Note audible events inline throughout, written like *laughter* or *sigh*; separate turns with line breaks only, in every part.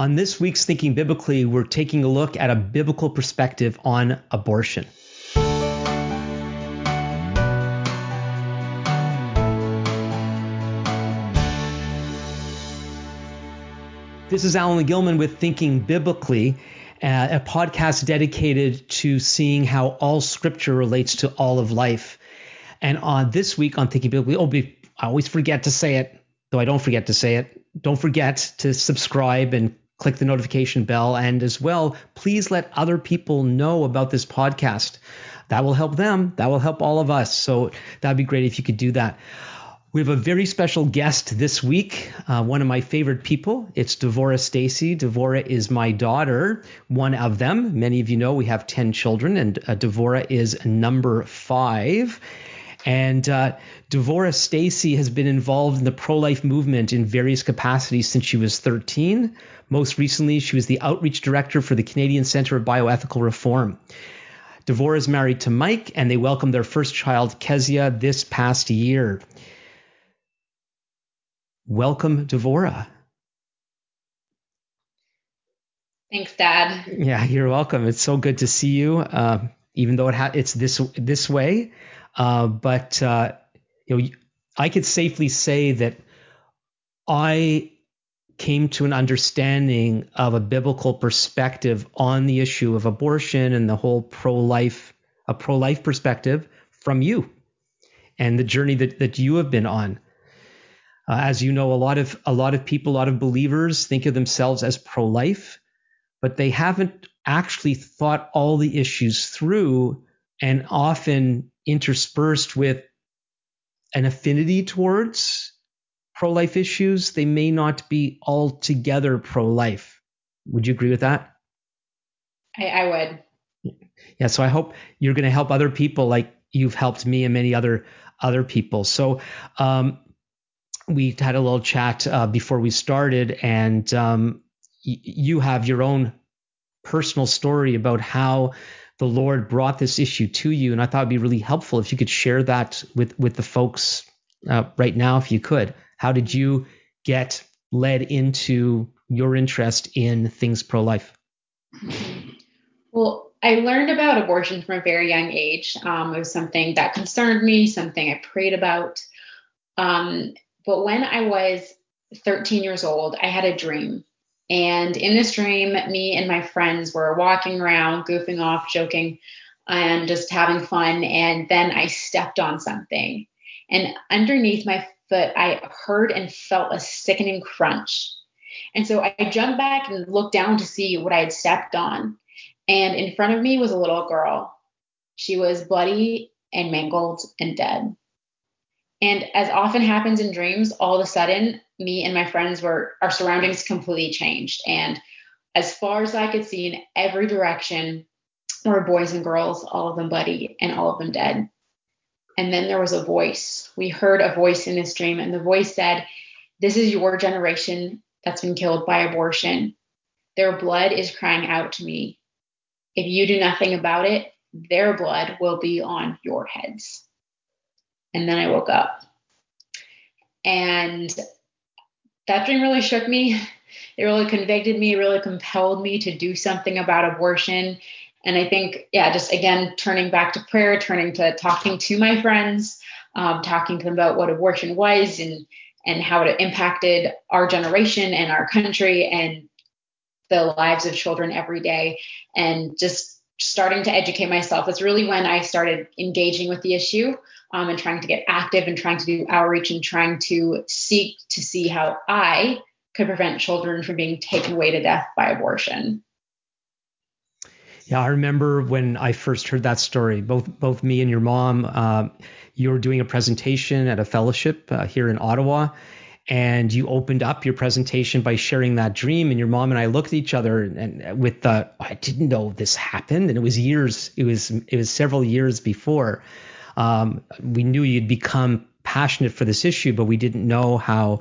On this week's Thinking Biblically, we're taking a look at a biblical perspective on abortion. This is Alan Gilman with Thinking Biblically, uh, a podcast dedicated to seeing how all scripture relates to all of life. And on this week on Thinking Biblically, oh, I always forget to say it, though I don't forget to say it. Don't forget to subscribe and click the notification bell. And as well, please let other people know about this podcast. That will help them. That will help all of us. So that'd be great if you could do that. We have a very special guest this week, uh, one of my favorite people. It's Devora Stacy. Devora is my daughter, one of them. Many of you know we have 10 children, and uh, Devora is number five. And uh, Devora Stacy has been involved in the pro life movement in various capacities since she was 13. Most recently, she was the outreach director for the Canadian Centre of Bioethical Reform. Devora is married to Mike, and they welcomed their first child, Kezia, this past year. Welcome, Devora.
Thanks, Dad.
Yeah, you're welcome. It's so good to see you, uh, even though it ha- it's this this way. Uh, but uh, you know, I could safely say that I came to an understanding of a biblical perspective on the issue of abortion and the whole pro-life a pro-life perspective from you and the journey that, that you have been on. Uh, as you know, a lot of a lot of people, a lot of believers think of themselves as pro-life, but they haven't actually thought all the issues through, and often interspersed with an affinity towards pro life issues, they may not be altogether pro life. Would you agree with that?
I, I would.
Yeah, so I hope you're going to help other people like you've helped me and many other other people. So um, we had a little chat uh, before we started, and um, y- you have your own personal story about how the Lord brought this issue to you, and I thought it'd be really helpful if you could share that with with the folks uh, right now, if you could. How did you get led into your interest in things pro life?
Well, I learned about abortion from a very young age. Um, it was something that concerned me, something I prayed about. Um, but when I was 13 years old, I had a dream. And in this dream, me and my friends were walking around, goofing off, joking, and just having fun. And then I stepped on something. And underneath my foot, I heard and felt a sickening crunch. And so I jumped back and looked down to see what I had stepped on. And in front of me was a little girl. She was bloody and mangled and dead. And as often happens in dreams, all of a sudden, me and my friends were, our surroundings completely changed. And as far as I could see in every direction were boys and girls, all of them bloody and all of them dead. And then there was a voice. We heard a voice in this dream, and the voice said, This is your generation that's been killed by abortion. Their blood is crying out to me. If you do nothing about it, their blood will be on your heads. And then I woke up. And that dream really shook me. It really convicted me, really compelled me to do something about abortion. And I think, yeah, just again, turning back to prayer, turning to talking to my friends, um, talking to them about what abortion was and and how it impacted our generation and our country and the lives of children every day, and just starting to educate myself. That's really when I started engaging with the issue um, and trying to get active and trying to do outreach and trying to seek to see how I could prevent children from being taken away to death by abortion.
Yeah, I remember when I first heard that story. Both both me and your mom, uh, you were doing a presentation at a fellowship uh, here in Ottawa, and you opened up your presentation by sharing that dream. And your mom and I looked at each other and, with the, I didn't know this happened, and it was years. It was it was several years before. Um, we knew you'd become passionate for this issue, but we didn't know how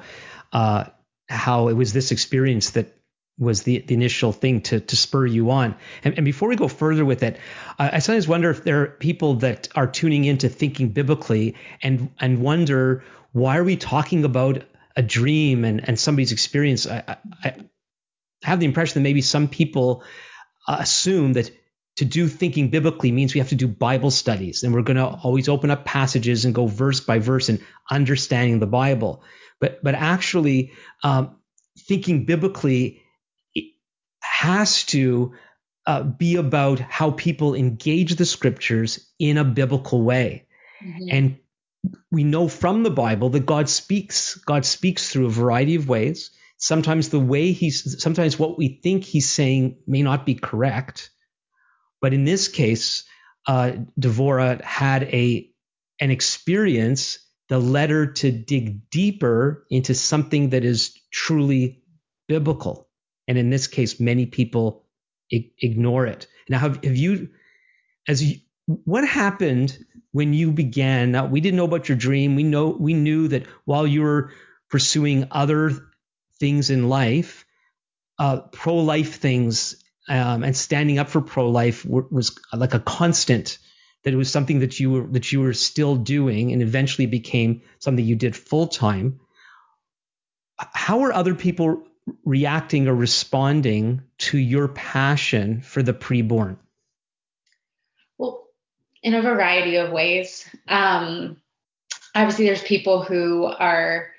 uh, how it was this experience that was the, the initial thing to, to spur you on. And, and before we go further with it, I, I sometimes wonder if there are people that are tuning into thinking biblically and and wonder why are we talking about a dream and, and somebody's experience. I, I, have the impression that maybe some people uh, assume that to do thinking biblically means we have to do Bible studies and we're going to always open up passages and go verse by verse and understanding the Bible. But but actually, um, thinking biblically has to uh, be about how people engage the scriptures in a biblical way. Mm-hmm. And we know from the Bible that God speaks. God speaks through a variety of ways. Sometimes the way he's, sometimes what we think he's saying may not be correct. But in this case, uh, Devora had a an experience that led her to dig deeper into something that is truly biblical. And in this case, many people I- ignore it. Now, have, have you, as you, what happened when you began? Now, we didn't know about your dream. We know we knew that while you were pursuing other things in life, uh, pro-life things um, and standing up for pro-life was like a constant. That it was something that you were that you were still doing, and eventually became something you did full time. How are other people reacting or responding to your passion for the preborn?
In a variety of ways. Um, obviously, there's people who are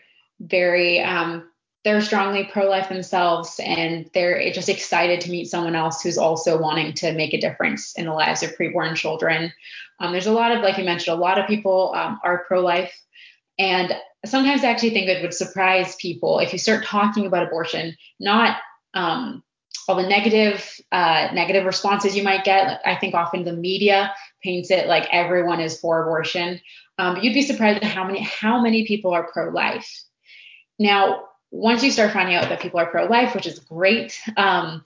very um, they're strongly pro-life themselves and they're just excited to meet someone else who's also wanting to make a difference in the lives of preborn children um, there's a lot of like you mentioned a lot of people um, are pro-life and sometimes i actually think it would surprise people if you start talking about abortion not um, all the negative uh, negative responses you might get i think often the media paints it like everyone is for abortion um, but you'd be surprised at how many how many people are pro-life now once you start finding out that people are pro-life, which is great, um,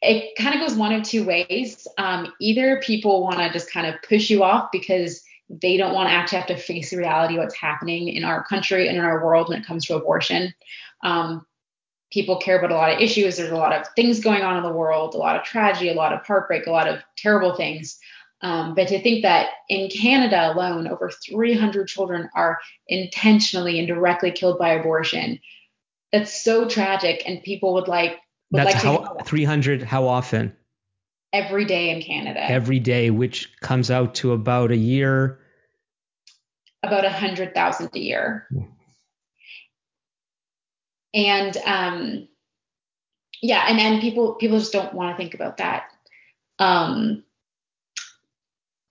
it kind of goes one of two ways. Um, either people want to just kind of push you off because they don't want to actually have to face the reality of what's happening in our country and in our world when it comes to abortion. Um, people care about a lot of issues. There's a lot of things going on in the world, a lot of tragedy, a lot of heartbreak, a lot of terrible things. Um, but to think that in Canada alone, over 300 children are intentionally and directly killed by abortion, that's so tragic. And people would like, would
that's
like
how 300, how often?
Every day in Canada.
Every day, which comes out to about a year.
About a hundred thousand a year. And um, yeah, and then people people just don't want to think about that. Um,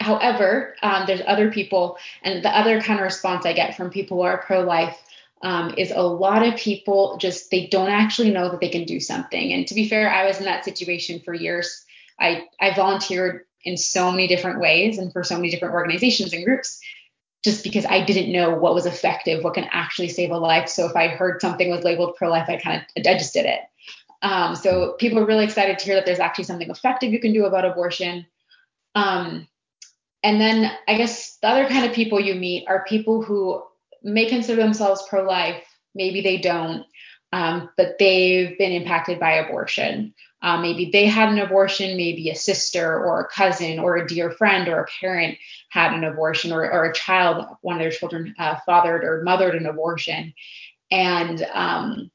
However, um, there's other people, and the other kind of response I get from people who are pro life um, is a lot of people just they don't actually know that they can do something. And to be fair, I was in that situation for years. I, I volunteered in so many different ways and for so many different organizations and groups just because I didn't know what was effective, what can actually save a life. So if I heard something was labeled pro life, I kind of I just did it. Um, so people are really excited to hear that there's actually something effective you can do about abortion. Um, and then I guess the other kind of people you meet are people who may consider themselves pro life, maybe they don't, um, but they've been impacted by abortion. Uh, maybe they had an abortion, maybe a sister or a cousin or a dear friend or a parent had an abortion, or, or a child, one of their children, uh, fathered or mothered an abortion. And um,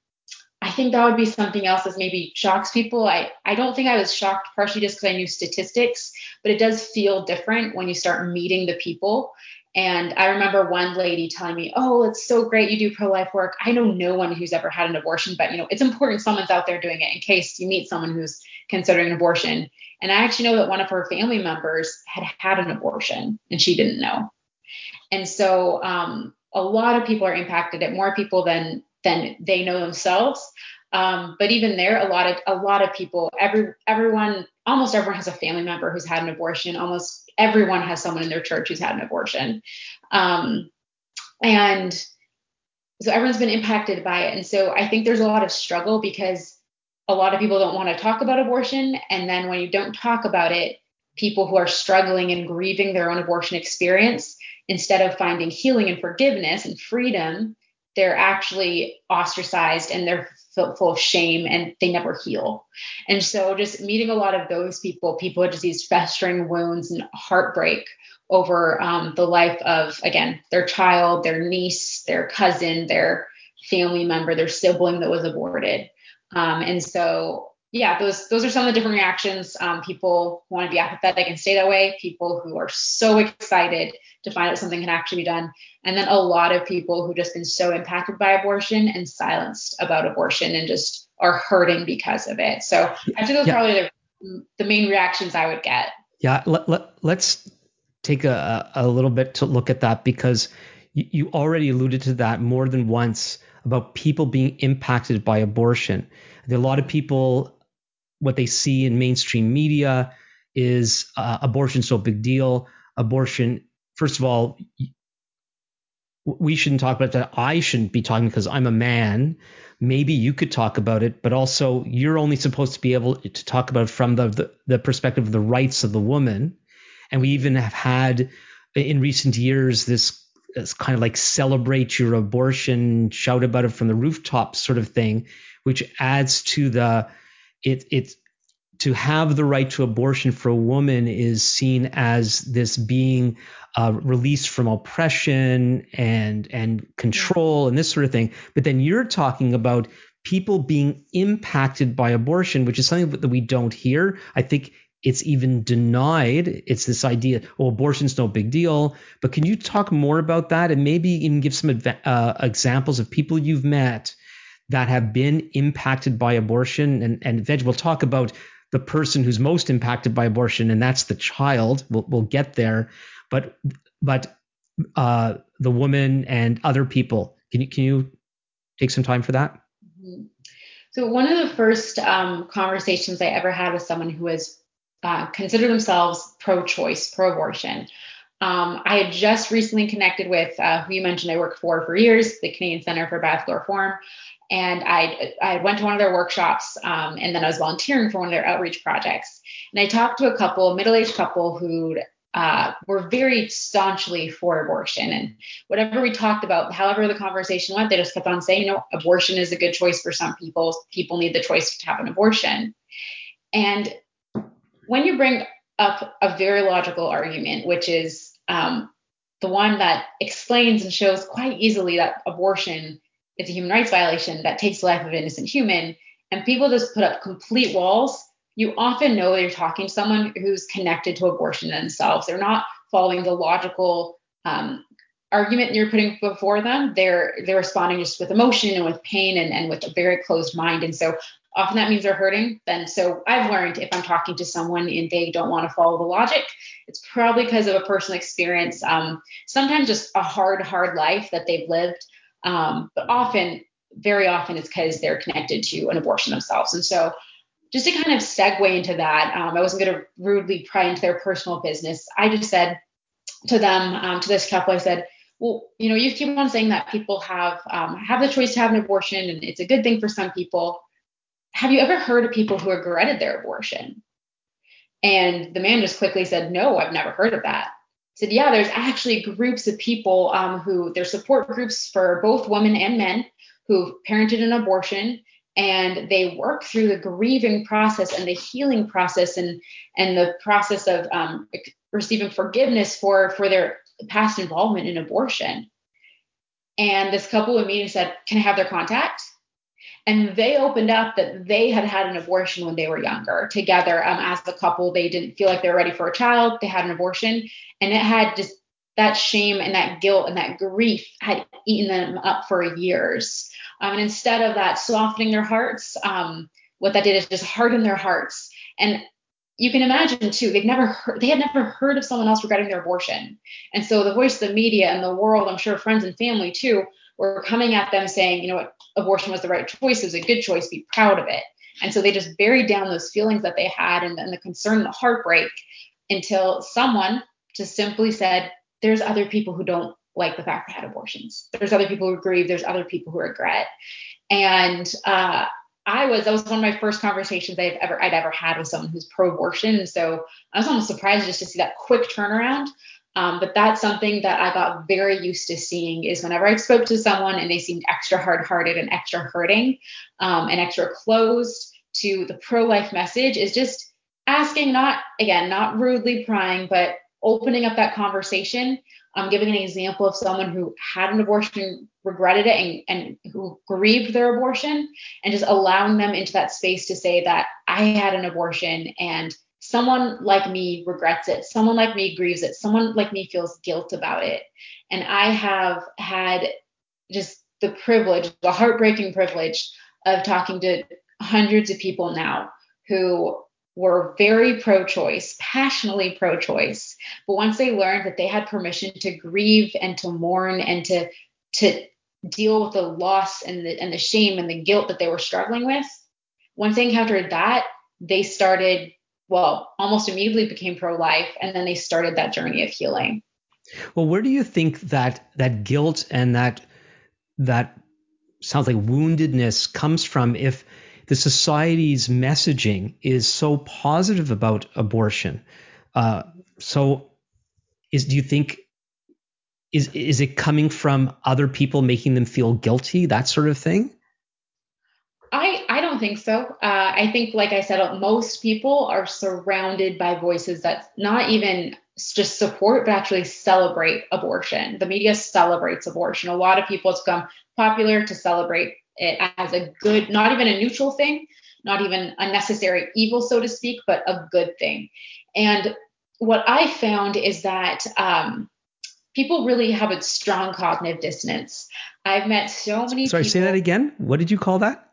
I think that would be something else that maybe shocks people. I, I don't think I was shocked partially just because I knew statistics, but it does feel different when you start meeting the people. And I remember one lady telling me, "Oh, it's so great you do pro-life work. I know no one who's ever had an abortion, but you know, it's important someone's out there doing it in case you meet someone who's considering an abortion." And I actually know that one of her family members had had an abortion and she didn't know. And so um, a lot of people are impacted. It more people than than they know themselves. Um, but even there, a lot of a lot of people, every everyone, almost everyone has a family member who's had an abortion. Almost everyone has someone in their church who's had an abortion, um, and so everyone's been impacted by it. And so I think there's a lot of struggle because a lot of people don't want to talk about abortion, and then when you don't talk about it, people who are struggling and grieving their own abortion experience, instead of finding healing and forgiveness and freedom, they're actually ostracized and they're full of shame and they never heal. And so just meeting a lot of those people, people with just these festering wounds and heartbreak over um, the life of, again, their child, their niece, their cousin, their family member, their sibling that was aborted. Um, and so, yeah, those those are some of the different reactions. Um, people want to be apathetic and stay that way. People who are so excited to find out something can actually be done, and then a lot of people who just been so impacted by abortion and silenced about abortion and just are hurting because of it. So I think those yeah. are probably the, the main reactions I would get.
Yeah, let, let, let's take a, a little bit to look at that because you, you already alluded to that more than once about people being impacted by abortion. There are a lot of people, what they see in mainstream media is uh, abortion so big deal. Abortion, first of all, we shouldn't talk about that. I shouldn't be talking because I'm a man. Maybe you could talk about it, but also you're only supposed to be able to talk about it from the, the, the perspective of the rights of the woman. And we even have had in recent years this, this kind of like celebrate your abortion, shout about it from the rooftops sort of thing, which adds to the it it to have the right to abortion for a woman is seen as this being uh, released from oppression and and control and this sort of thing. But then you're talking about people being impacted by abortion, which is something that we don't hear. I think it's even denied. It's this idea, oh, abortion's no big deal. But can you talk more about that and maybe even give some uh, examples of people you've met that have been impacted by abortion? And, and Veg, we'll talk about the person who's most impacted by abortion, and that's the child. We'll, we'll get there, but but uh, the woman and other people. Can you can you take some time for that?
Mm-hmm. So one of the first um, conversations I ever had with someone who was uh, considered themselves pro-choice, pro-abortion. Um, I had just recently connected with uh, who you mentioned I worked for for years, the Canadian Center for Bioethical Reform, and I I went to one of their workshops, um, and then I was volunteering for one of their outreach projects. And I talked to a couple, middle-aged couple who uh, were very staunchly for abortion, and whatever we talked about, however the conversation went, they just kept on saying, you know, abortion is a good choice for some people. People need the choice to have an abortion, and when you bring up a very logical argument, which is um, the one that explains and shows quite easily that abortion it's a human rights violation that takes the life of an innocent human, and people just put up complete walls, you often know you're talking to someone who's connected to abortion themselves. They're not following the logical um, argument you're putting before them. They're they're responding just with emotion and with pain and, and with a very closed mind. And so often that means they're hurting. Then so I've learned if I'm talking to someone and they don't want to follow the logic, it's probably because of a personal experience. Um, sometimes just a hard, hard life that they've lived um, but often, very often, it's because they're connected to an abortion themselves. And so, just to kind of segue into that, um, I wasn't going to rudely pry into their personal business. I just said to them, um, to this couple, I said, well, you know, you keep on saying that people have um, have the choice to have an abortion, and it's a good thing for some people. Have you ever heard of people who regretted their abortion? And the man just quickly said, No, I've never heard of that said, yeah, there's actually groups of people um, who there's support groups for both women and men who've parented an abortion and they work through the grieving process and the healing process and and the process of um, receiving forgiveness for for their past involvement in abortion. And this couple in meeting said, "Can I have their contact?" And they opened up that they had had an abortion when they were younger. Together um, as a couple they didn't feel like they were ready for a child. They had an abortion. And it had just that shame and that guilt and that grief had eaten them up for years. Um, and instead of that softening their hearts um, what that did is just harden their hearts. And you can imagine too they've never heard they had never heard of someone else regretting their abortion. And so the voice of the media and the world i'm sure friends and family too were coming at them saying you know what abortion was the right choice it was a good choice be proud of it. And so they just buried down those feelings that they had and, and the concern and the heartbreak until someone just simply said there's other people who don't like the fact they had abortions. There's other people who grieve there's other people who regret. And uh, I was that was one of my first conversations I've ever I'd ever had with someone who's pro-abortion, and so I was almost surprised just to see that quick turnaround. Um, but that's something that I got very used to seeing is whenever I spoke to someone and they seemed extra hard-hearted and extra hurting um, and extra closed to the pro-life message is just asking, not again, not rudely prying, but opening up that conversation, I'm giving an example of someone who had an abortion, regretted it, and, and who grieved their abortion, and just allowing them into that space to say that I had an abortion and someone like me regrets it, someone like me grieves it, someone like me feels guilt about it. And I have had just the privilege, the heartbreaking privilege of talking to hundreds of people now who were very pro choice, passionately pro choice. But once they learned that they had permission to grieve and to mourn and to, to deal with the loss and the, and the shame and the guilt that they were struggling with, once they encountered that, they started, well, almost immediately became pro life. And then they started that journey of healing.
Well, where do you think that that guilt and that that sounds like woundedness comes from if the society's messaging is so positive about abortion. Uh, so, is do you think is is it coming from other people making them feel guilty, that sort of thing?
I I don't think so. Uh, I think, like I said, most people are surrounded by voices that not even just support, but actually celebrate abortion. The media celebrates abortion. A lot of people, it's become popular to celebrate it as a good, not even a neutral thing, not even a necessary evil, so to speak, but a good thing. And what I found is that um, people really have a strong cognitive dissonance. I've met so many.
Sorry,
people,
say that again. What did you call that?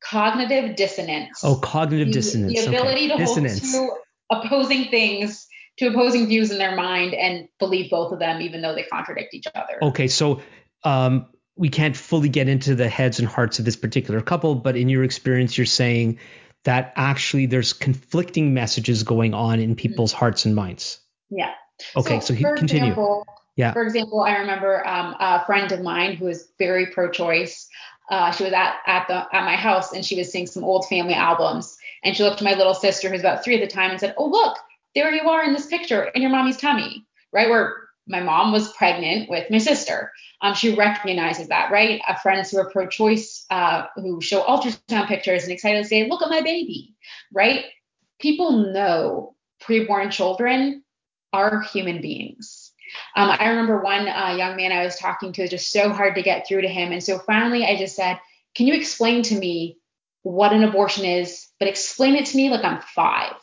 Cognitive dissonance.
Oh, cognitive the, dissonance.
The ability okay. to dissonance. hold two opposing things to opposing views in their mind and believe both of them, even though they contradict each other.
Okay, so um, we can't fully get into the heads and hearts of this particular couple, but in your experience, you're saying that actually there's conflicting messages going on in people's mm-hmm. hearts and minds.
Yeah.
Okay, so, so continue.
Example, yeah. For example, I remember um, a friend of mine who is very pro-choice. Uh, she was at at the at my house and she was seeing some old family albums, and she looked to my little sister who's about three at the time and said, "Oh look, there you are in this picture in your mommy's tummy." Right where my mom was pregnant with my sister. Um, she recognizes that, right? Uh, friends who are pro-choice, uh, who show ultrasound pictures and excited to say, "Look at my baby," right? People know preborn children are human beings. Um, I remember one uh, young man I was talking to, it was just so hard to get through to him, and so finally I just said, "Can you explain to me what an abortion is, but explain it to me like I'm five?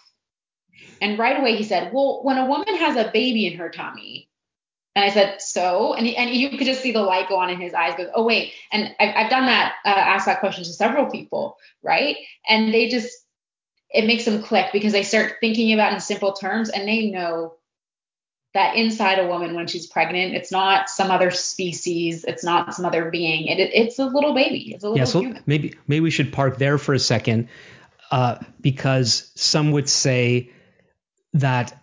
And right away he said, Well, when a woman has a baby in her tummy, and I said, so, and, he, and you could just see the light go on in his eyes, Goes, oh, wait. And I've, I've done that, uh, asked that question to several people, right? And they just, it makes them click because they start thinking about in simple terms and they know that inside a woman when she's pregnant, it's not some other species, it's not some other being. It, it it's a little baby. It's a little yeah, so human.
maybe maybe we should park there for a second, uh, because some would say that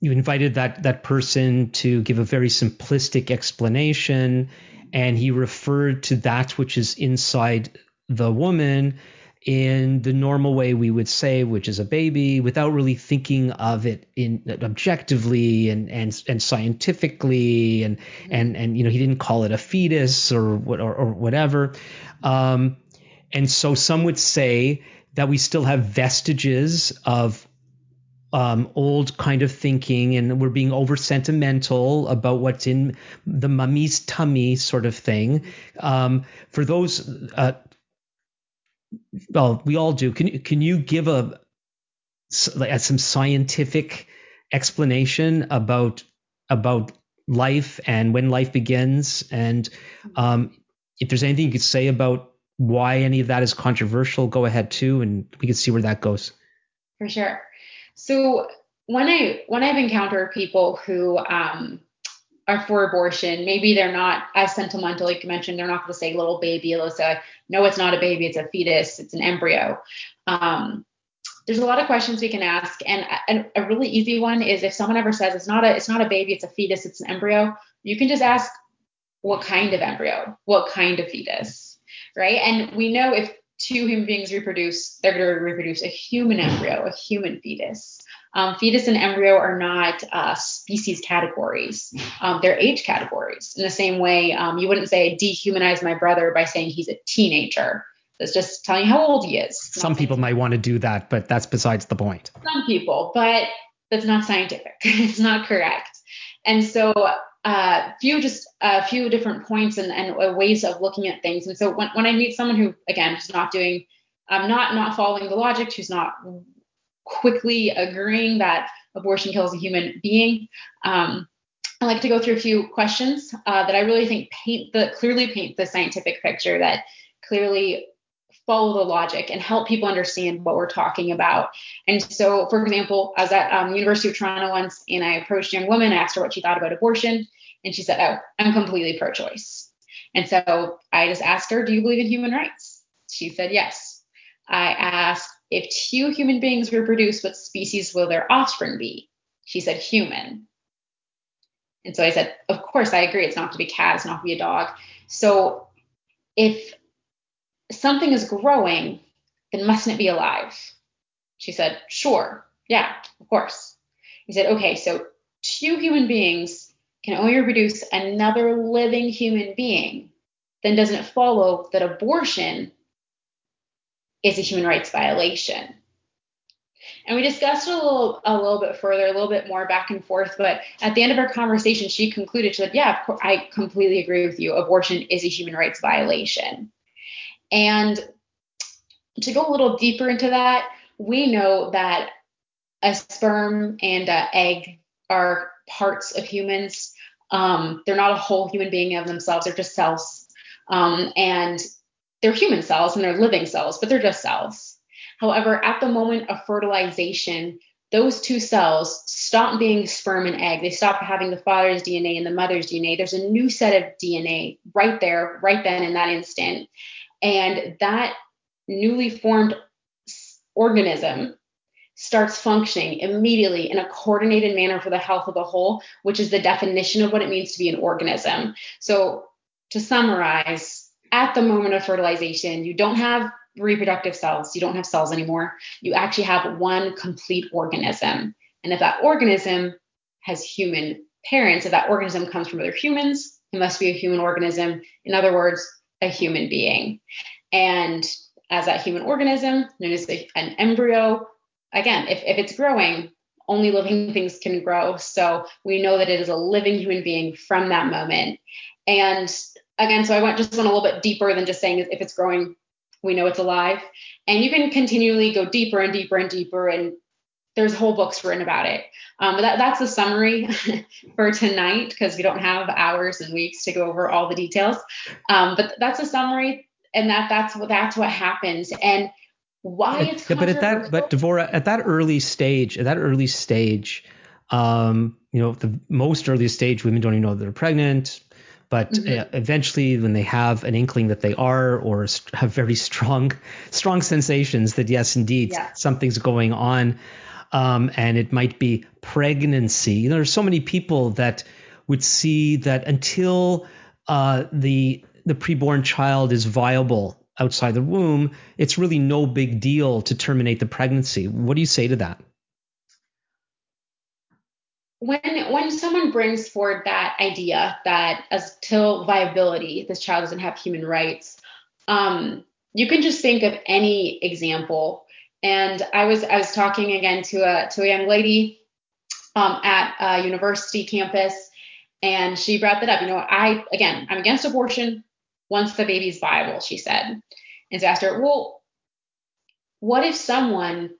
you invited that that person to give a very simplistic explanation and he referred to that which is inside the woman in the normal way we would say which is a baby without really thinking of it in objectively and and and scientifically and and and you know he didn't call it a fetus or what or, or whatever um, and so some would say that we still have vestiges of um, old kind of thinking and we're being over sentimental about what's in the mummy's tummy sort of thing. Um, for those, uh, well, we all do. Can can you give a like some scientific explanation about about life and when life begins and um, if there's anything you could say about why any of that is controversial, go ahead too, and we can see where that goes.
For sure. So when I when I've encountered people who um, are for abortion, maybe they're not as sentimental, like you mentioned, they're not going to say little baby. They'll say, no, it's not a baby, it's a fetus, it's an embryo. Um, there's a lot of questions we can ask, and a, a really easy one is if someone ever says it's not a it's not a baby, it's a fetus, it's an embryo. You can just ask what kind of embryo, what kind of fetus, right? And we know if two human beings reproduce, they're going to reproduce a human embryo, a human fetus. Um, fetus and embryo are not uh, species categories, um, they're age categories. In the same way, um, you wouldn't say dehumanize my brother by saying he's a teenager. That's just telling you how old he is.
Some people might want to do that, but that's besides the point.
Some people, but that's not scientific. *laughs* it's not correct. And so a uh, few just a few different points and, and ways of looking at things. And so when, when I meet someone who again is not doing um, not not following the logic, who's not quickly agreeing that abortion kills a human being, um, I like to go through a few questions uh, that I really think paint the clearly paint the scientific picture that clearly follow the logic and help people understand what we're talking about. And so, for example, I was at um, University of Toronto once, and I approached a young woman, I asked her what she thought about abortion, and she said, "Oh, I'm completely pro-choice." And so I just asked her, "Do you believe in human rights?" She said, "Yes." I asked, "If two human beings reproduce, what species will their offspring be?" She said, "Human." And so I said, "Of course, I agree. It's not to be cat. It's not to be a dog." So if something is growing, then mustn't it be alive? She said, Sure. Yeah, of course. He said, Okay, so two human beings can only reproduce another living human being. Then doesn't it follow that abortion is a human rights violation? And we discussed a little, a little bit further, a little bit more back and forth. But at the end of our conversation, she concluded, she said, Yeah, I completely agree with you. Abortion is a human rights violation. And to go a little deeper into that, we know that a sperm and an egg are parts of humans. Um, they're not a whole human being of themselves, they're just cells. Um, and they're human cells and they're living cells, but they're just cells. However, at the moment of fertilization, those two cells stop being sperm and egg. They stop having the father's DNA and the mother's DNA. There's a new set of DNA right there, right then in that instant. And that newly formed organism starts functioning immediately in a coordinated manner for the health of the whole, which is the definition of what it means to be an organism. So, to summarize, at the moment of fertilization, you don't have reproductive cells, you don't have cells anymore. You actually have one complete organism. And if that organism has human parents, if that organism comes from other humans, it must be a human organism. In other words, a human being. And as that human organism, known as an embryo, again, if, if it's growing, only living things can grow. So we know that it is a living human being from that moment. And again, so I went just went a little bit deeper than just saying if it's growing, we know it's alive. And you can continually go deeper and deeper and deeper. And there's whole books written about it. Um, but that, that's a summary *laughs* for tonight because we don't have hours and weeks to go over all the details. Um, but that's a summary, and that that's what that's what happens. And why it's
yeah, but at that but Devora at that early stage at that early stage, um, you know, the most early stage, women don't even know they're pregnant. But mm-hmm. uh, eventually, when they have an inkling that they are, or have very strong, strong sensations that yes, indeed, yeah. something's going on, um, and it might be pregnancy. There are so many people that would see that until uh, the the preborn child is viable outside the womb, it's really no big deal to terminate the pregnancy. What do you say to that?
When when someone brings forward that idea that until viability, this child doesn't have human rights, um, you can just think of any example and I was I was talking again to a to a young lady um, at a university campus, and she brought that up. You know, I again I'm against abortion once the baby's viable, she said. And so I asked her, well, what if someone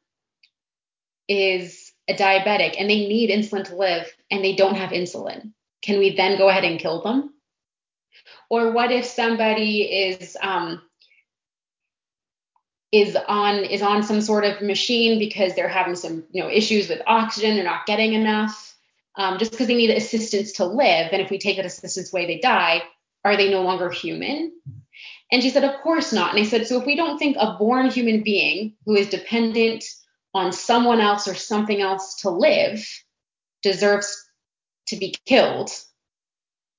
is a diabetic and they need insulin to live and they don't have insulin? Can we then go ahead and kill them? Or what if somebody is um, is on is on some sort of machine because they're having some you know issues with oxygen they're not getting enough um, just because they need assistance to live and if we take that assistance away they die are they no longer human and she said of course not and i said so if we don't think a born human being who is dependent on someone else or something else to live deserves to be killed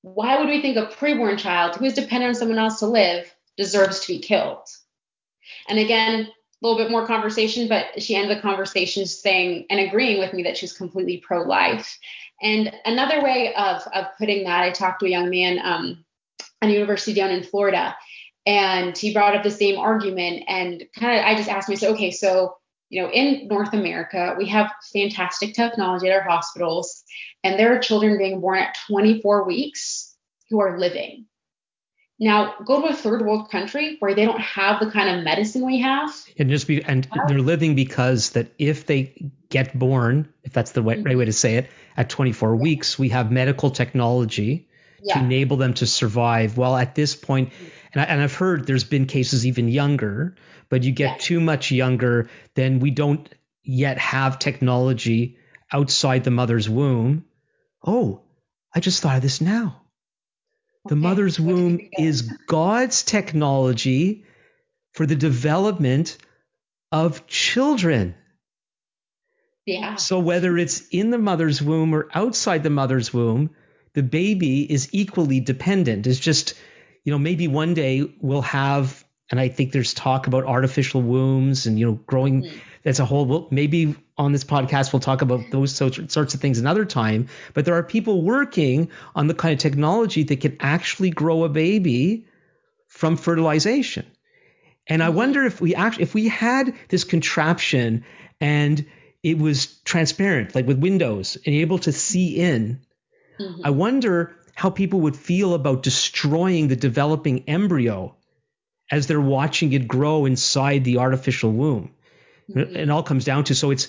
why would we think a preborn child who is dependent on someone else to live deserves to be killed and again, a little bit more conversation, but she ended the conversation saying and agreeing with me that she's completely pro life. And another way of, of putting that, I talked to a young man um, at a university down in Florida, and he brought up the same argument. And kind of, I just asked I okay, so you know, in North America, we have fantastic technology at our hospitals, and there are children being born at 24 weeks who are living. Now, go to a third world country where they don't have the kind of medicine we have.
And just be, and they're living because that if they get born, if that's the right, right way to say it, at 24 weeks, we have medical technology yeah. to enable them to survive. Well, at this point, and, I, and I've heard there's been cases even younger, but you get yeah. too much younger, then we don't yet have technology outside the mother's womb. Oh, I just thought of this now. The okay. mother's womb is God's technology for the development of children.
Yeah.
So whether it's in the mother's womb or outside the mother's womb, the baby is equally dependent. It's just, you know, maybe one day we'll have, and I think there's talk about artificial wombs and, you know, growing. Mm-hmm. That's a whole, well, maybe on this podcast we'll talk about those sorts of things another time. But there are people working on the kind of technology that can actually grow a baby from fertilization. And I mm-hmm. wonder if we actually, if we had this contraption and it was transparent, like with windows, and able to see in, mm-hmm. I wonder how people would feel about destroying the developing embryo as they're watching it grow inside the artificial womb. Mm-hmm. It all comes down to so it's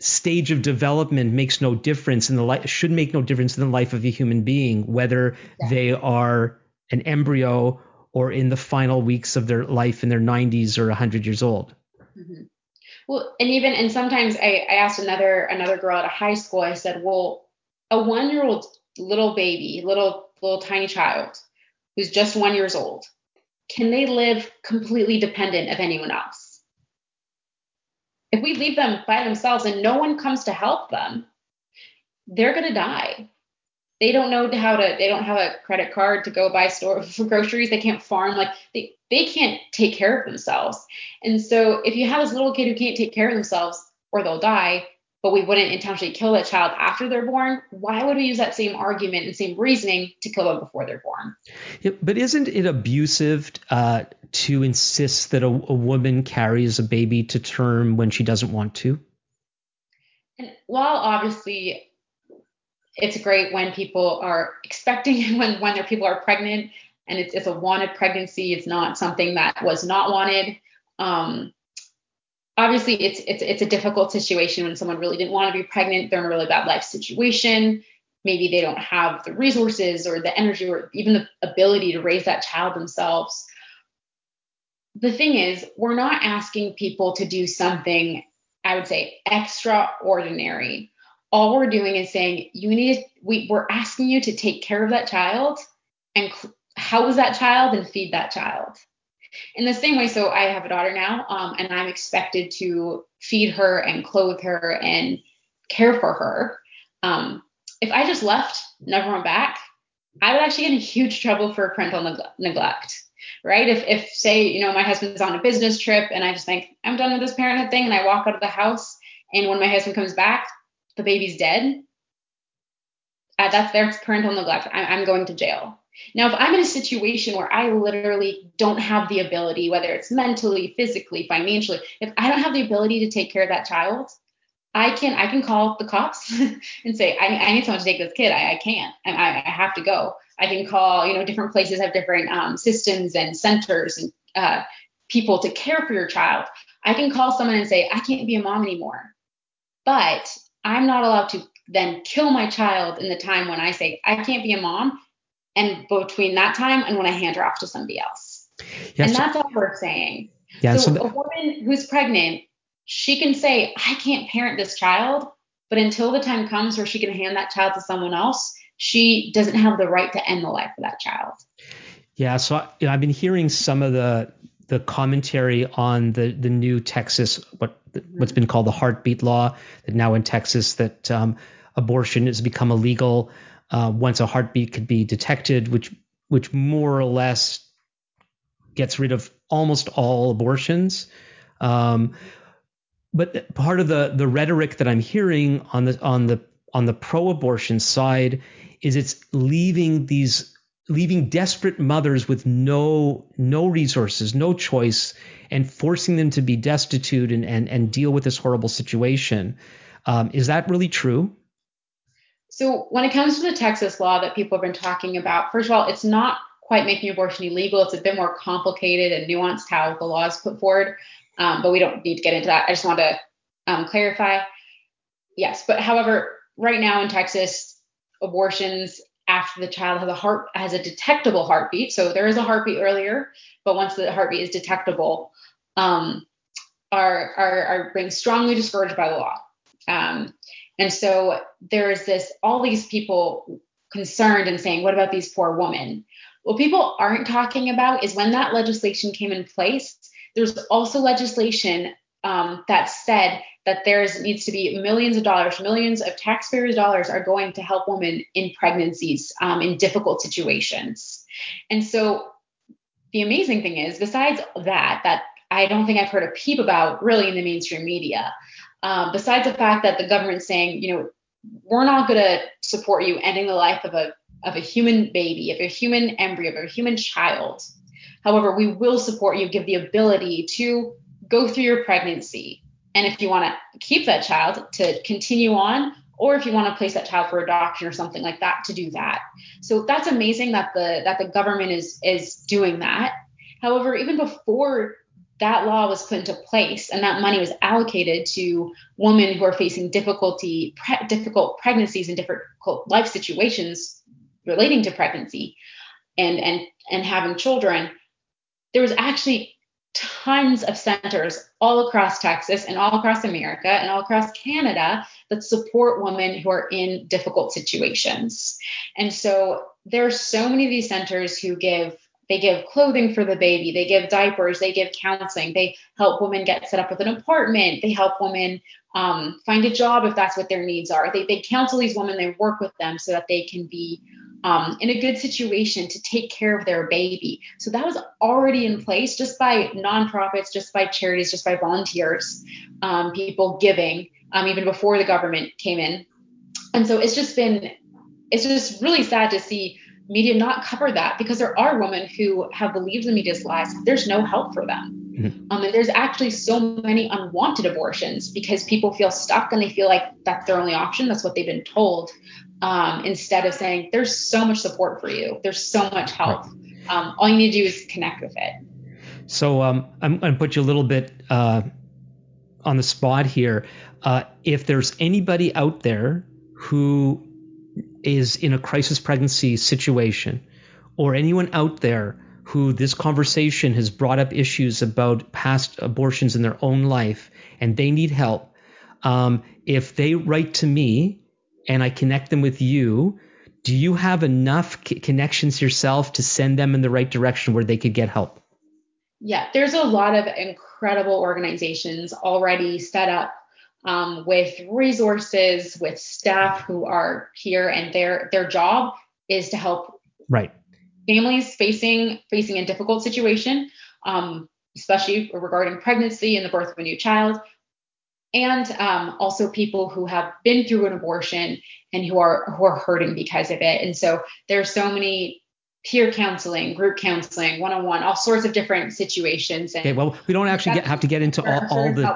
stage of development makes no difference in the life should make no difference in the life of a human being whether yeah. they are an embryo or in the final weeks of their life in their 90s or 100 years old
mm-hmm. well and even and sometimes I, I asked another another girl at a high school i said well a one year old little baby little little tiny child who's just one years old can they live completely dependent of anyone else if we leave them by themselves and no one comes to help them, they're going to die. They don't know how to, they don't have a credit card to go buy store for *laughs* groceries. They can't farm. Like they, they can't take care of themselves. And so if you have this little kid who can't take care of themselves or they'll die, but we wouldn't intentionally kill that child after they're born, why would we use that same argument and same reasoning to kill them before they're born?
Yeah, but isn't it abusive uh, to insist that a, a, woman carries a baby to term when she doesn't want to?
And while obviously it's great when people are expecting *laughs* when when their people are pregnant and it's, it's a wanted pregnancy, it's not something that was not wanted. Um, obviously it's it's it's a difficult situation when someone really didn't want to be pregnant they're in a really bad life situation. Maybe they don't have the resources or the energy or even the ability to raise that child themselves. The thing is we're not asking people to do something i would say extraordinary. All we're doing is saying you need we, we're asking you to take care of that child and house that child and feed that child in the same way, so I have a daughter now, um, and I'm expected to feed her and clothe her and care for her. Um, if I just left, never went back, I would actually get in huge trouble for parental neg- neglect, right? If, if say, you know, my husband's on a business trip and I just think I'm done with this parenthood thing and I walk out of the house and when my husband comes back, the baby's dead, uh, that's their parental neglect. I, I'm going to jail. Now, if I'm in a situation where I literally don't have the ability, whether it's mentally, physically, financially, if I don't have the ability to take care of that child, I can I can call the cops *laughs* and say I, I need someone to take this kid. I, I can't. I, I have to go. I can call. You know, different places have different um, systems and centers and uh, people to care for your child. I can call someone and say I can't be a mom anymore, but I'm not allowed to then kill my child in the time when I say I can't be a mom and between that time and when I hand her off to somebody else. Yes. And that's all we're saying. Yeah, so, so the- a woman who's pregnant, she can say, I can't parent this child, but until the time comes where she can hand that child to someone else, she doesn't have the right to end the life of that child.
Yeah, so you know, I've been hearing some of the the commentary on the the new Texas what what's been called the heartbeat law that now in Texas that um, abortion has become illegal uh, once a heartbeat could be detected, which which more or less gets rid of almost all abortions. Um, but part of the the rhetoric that I'm hearing on the on the on the pro-abortion side is it's leaving these leaving desperate mothers with no no resources, no choice, and forcing them to be destitute and and, and deal with this horrible situation. Um, is that really true?
So when it comes to the Texas law that people have been talking about, first of all, it's not quite making abortion illegal. It's a bit more complicated and nuanced how the law is put forward, um, but we don't need to get into that. I just want to um, clarify. Yes, but however, right now in Texas, abortions after the child has a heart has a detectable heartbeat. So there is a heartbeat earlier, but once the heartbeat is detectable, um, are, are are being strongly discouraged by the law. Um, and so there's this all these people concerned and saying, what about these poor women? What people aren't talking about is when that legislation came in place, there's also legislation um, that said that there needs to be millions of dollars, millions of taxpayers' dollars are going to help women in pregnancies um, in difficult situations. And so the amazing thing is, besides that, that I don't think I've heard a peep about really in the mainstream media, um, besides the fact that the government's saying, you know, we're not going to support you ending the life of a of a human baby, of a human embryo, of a human child. However, we will support you, give the ability to go through your pregnancy, and if you want to keep that child to continue on, or if you want to place that child for adoption or something like that, to do that. So that's amazing that the that the government is is doing that. However, even before that law was put into place and that money was allocated to women who are facing difficulty pre- difficult pregnancies and difficult life situations relating to pregnancy and and and having children there was actually tons of centers all across Texas and all across America and all across Canada that support women who are in difficult situations. And so there are so many of these centers who give they give clothing for the baby, they give diapers, they give counseling, they help women get set up with an apartment, they help women um, find a job if that's what their needs are. They, they counsel these women, they work with them so that they can be um, in a good situation to take care of their baby. So that was already in place just by nonprofits, just by charities, just by volunteers, um, people giving, um, even before the government came in. And so it's just been, it's just really sad to see media not cover that because there are women who have believed the media's lies. There's no help for them. Mm-hmm. Um, and there's actually so many unwanted abortions because people feel stuck and they feel like that's their only option. That's what they've been told um, instead of saying there's so much support for you, there's so much help. Um, all you need to do is connect with it.
So um, I'm going to put you a little bit uh, on the spot here. Uh, if there's anybody out there who is in a crisis pregnancy situation, or anyone out there who this conversation has brought up issues about past abortions in their own life and they need help, um, if they write to me and I connect them with you, do you have enough c- connections yourself to send them in the right direction where they could get help?
Yeah, there's a lot of incredible organizations already set up um, with resources, with staff who are here, and their their job is to help
right
families facing facing a difficult situation, um, especially regarding pregnancy and the birth of a new child, and um, also people who have been through an abortion and who are who are hurting because of it. And so there's so many peer counseling, group counseling, one-on-one, all sorts of different situations.
And okay, well, we don't actually get, have to get into all, all the,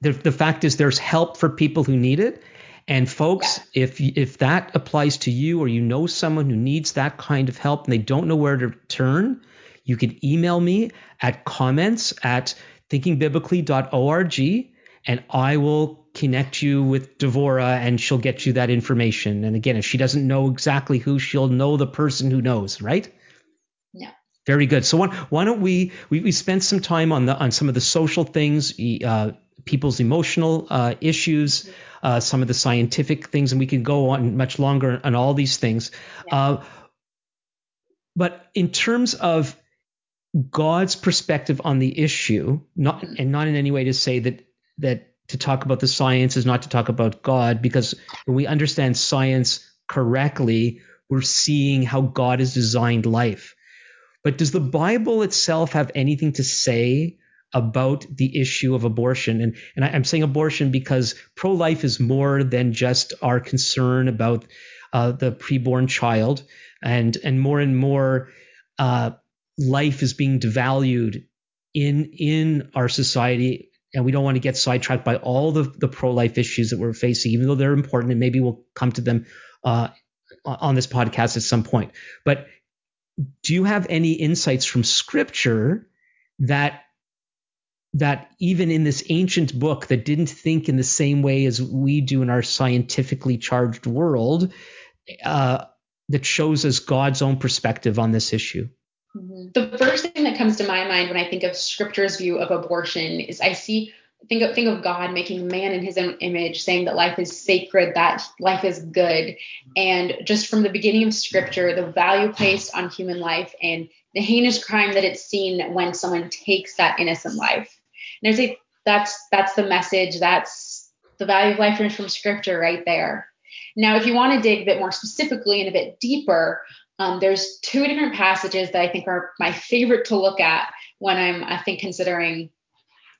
the. The fact is, there's help for people who need it. And folks, yeah. if if that applies to you, or you know someone who needs that kind of help and they don't know where to turn, you can email me at comments at thinkingbiblically.org and I will connect you with Devora and she'll get you that information. And again, if she doesn't know exactly who, she'll know the person who knows, right?
Yeah.
Very good. So why, why don't we, we we spent some time on the on some of the social things, uh, people's emotional uh, issues, uh, some of the scientific things, and we can go on much longer on all these things. Yeah. Uh, but in terms of God's perspective on the issue, not and not in any way to say that that to talk about the science is not to talk about God, because when we understand science correctly, we're seeing how God has designed life. But does the Bible itself have anything to say about the issue of abortion? And, and I, am saying abortion because pro life is more than just our concern about uh, the preborn child. and and more and more uh, life is being devalued in in our society and we don't want to get sidetracked by all the, the pro-life issues that we're facing even though they're important and maybe we'll come to them uh, on this podcast at some point but do you have any insights from scripture that that even in this ancient book that didn't think in the same way as we do in our scientifically charged world uh, that shows us God's own perspective on this issue?
Mm-hmm. The first thing that comes to my mind when I think of Scripture's view of abortion is I see think of think of God making man in His own image, saying that life is sacred, that life is good, and just from the beginning of Scripture, the value placed on human life and the heinous crime that it's seen when someone takes that innocent life. And I say that's that's the message. That's the value of life from Scripture right there. Now, if you want to dig a bit more specifically and a bit deeper, um, there's two different passages that I think are my favorite to look at when I'm, I think, considering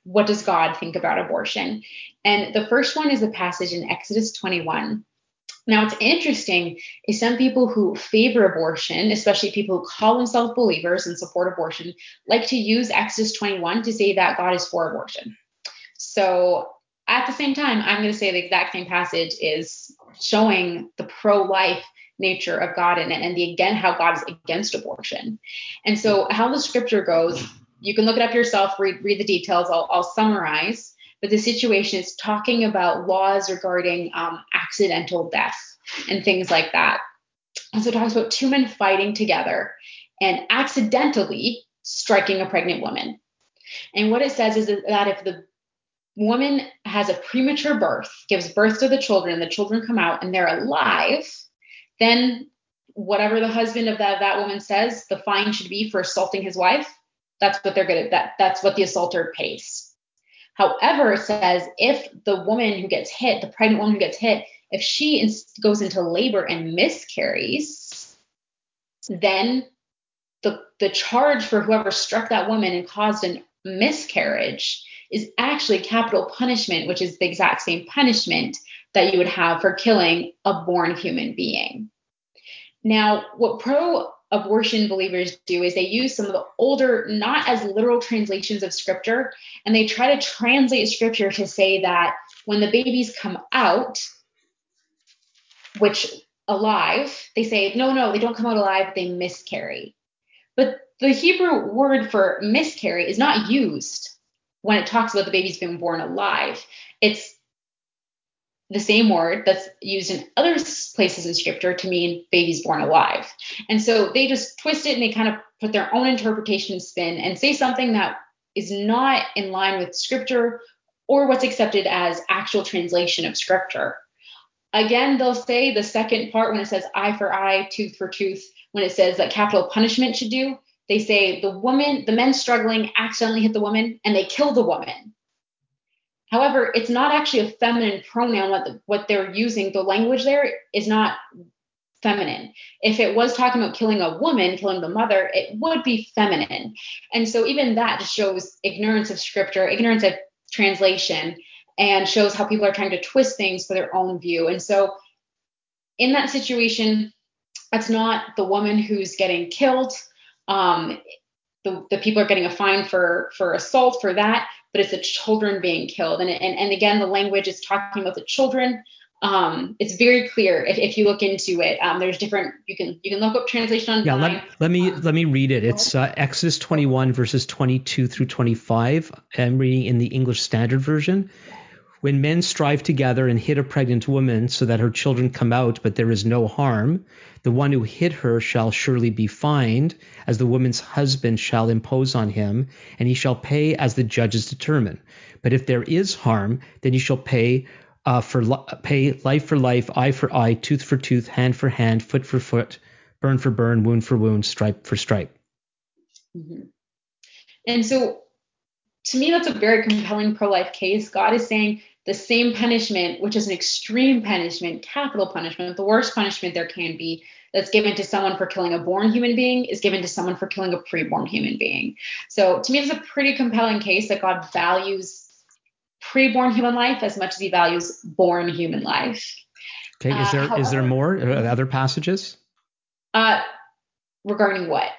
what does God think about abortion. And the first one is a passage in Exodus 21. Now, what's interesting is some people who favor abortion, especially people who call themselves believers and support abortion, like to use Exodus 21 to say that God is for abortion. So at the same time, I'm going to say the exact same passage is showing the pro-life nature of God and, and the again how God is against abortion. And so how the scripture goes, you can look it up yourself, read read the details. I'll, I'll summarize. But the situation is talking about laws regarding um, accidental death and things like that. And so it talks about two men fighting together and accidentally striking a pregnant woman. And what it says is that if the woman has a premature birth, gives birth to the children, the children come out and they're alive, then whatever the husband of that, that woman says the fine should be for assaulting his wife, that's what they're gonna that that's what the assaulter pays. However, it says if the woman who gets hit, the pregnant woman who gets hit, if she goes into labor and miscarries, then the the charge for whoever struck that woman and caused a miscarriage is actually capital punishment, which is the exact same punishment that you would have for killing a born human being. Now, what pro abortion believers do is they use some of the older, not as literal translations of scripture, and they try to translate scripture to say that when the babies come out, which alive, they say, no, no, they don't come out alive, they miscarry. But the Hebrew word for miscarry is not used when it talks about the babies being born alive. It's the same word that's used in other places in scripture to mean babies born alive. And so they just twist it and they kind of put their own interpretation spin and say something that is not in line with scripture or what's accepted as actual translation of scripture. Again, they'll say the second part when it says eye for eye, tooth for tooth, when it says that capital punishment should do, they say the woman, the men struggling accidentally hit the woman and they kill the woman. However, it's not actually a feminine pronoun. What the, what they're using, the language there is not feminine. If it was talking about killing a woman, killing the mother, it would be feminine. And so even that just shows ignorance of scripture, ignorance of translation, and shows how people are trying to twist things for their own view. And so in that situation, it's not the woman who's getting killed. Um, the, the people are getting a fine for for assault for that but it's the children being killed. And, and, and again, the language is talking about the children. Um, it's very clear if, if you look into it. Um, there's different. You can you can look up translation online.
Yeah, let, let me let me read it. It's uh, Exodus 21 verses 22 through 25. I'm reading in the English Standard Version. When men strive together and hit a pregnant woman so that her children come out, but there is no harm, the one who hit her shall surely be fined, as the woman's husband shall impose on him, and he shall pay as the judges determine. But if there is harm, then he shall pay uh, for li- pay life for life, eye for eye, tooth for tooth, hand for hand, foot for foot, burn for burn, wound for wound, stripe for stripe.
Mm-hmm. And so to me, that's a very compelling pro life case. God is saying the same punishment, which is an extreme punishment, capital punishment, the worst punishment there can be, that's given to someone for killing a born human being is given to someone for killing a preborn human being. So to me, it's a pretty compelling case that God values preborn human life as much as he values born human life.
Okay, is there uh, however, is there more uh, other passages?
Uh, regarding what?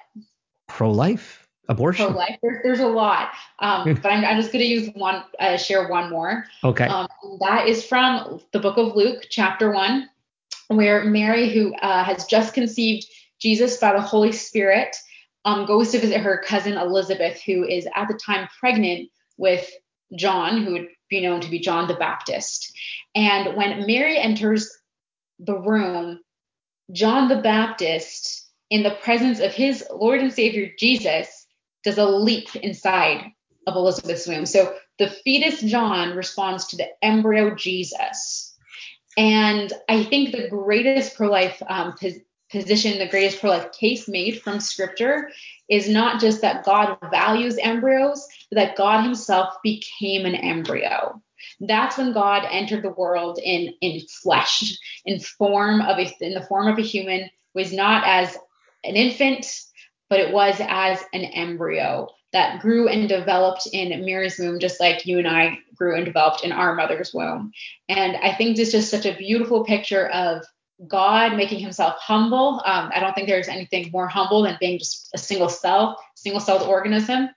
Pro life, abortion.
Pro life. There's, there's a lot. Um, but I'm, I'm just going to use one, uh, share one more.
Okay.
Um, that is from the book of Luke, chapter one, where Mary, who uh, has just conceived Jesus by the Holy Spirit, um, goes to visit her cousin Elizabeth, who is at the time pregnant with John, who would be known to be John the Baptist. And when Mary enters the room, John the Baptist, in the presence of his Lord and Savior Jesus, does a leap inside of Elizabeth's womb. So the fetus John responds to the embryo Jesus. And I think the greatest pro life um, position, the greatest pro life case made from scripture is not just that God values embryos, but that God himself became an embryo. That's when God entered the world in, in flesh, in form of a, in the form of a human, was not as an infant, but it was as an embryo that grew and developed in Mary's womb, just like you and I grew and developed in our mother's womb. And I think this is just such a beautiful picture of God making himself humble. Um, I don't think there's anything more humble than being just a single cell, single celled organism.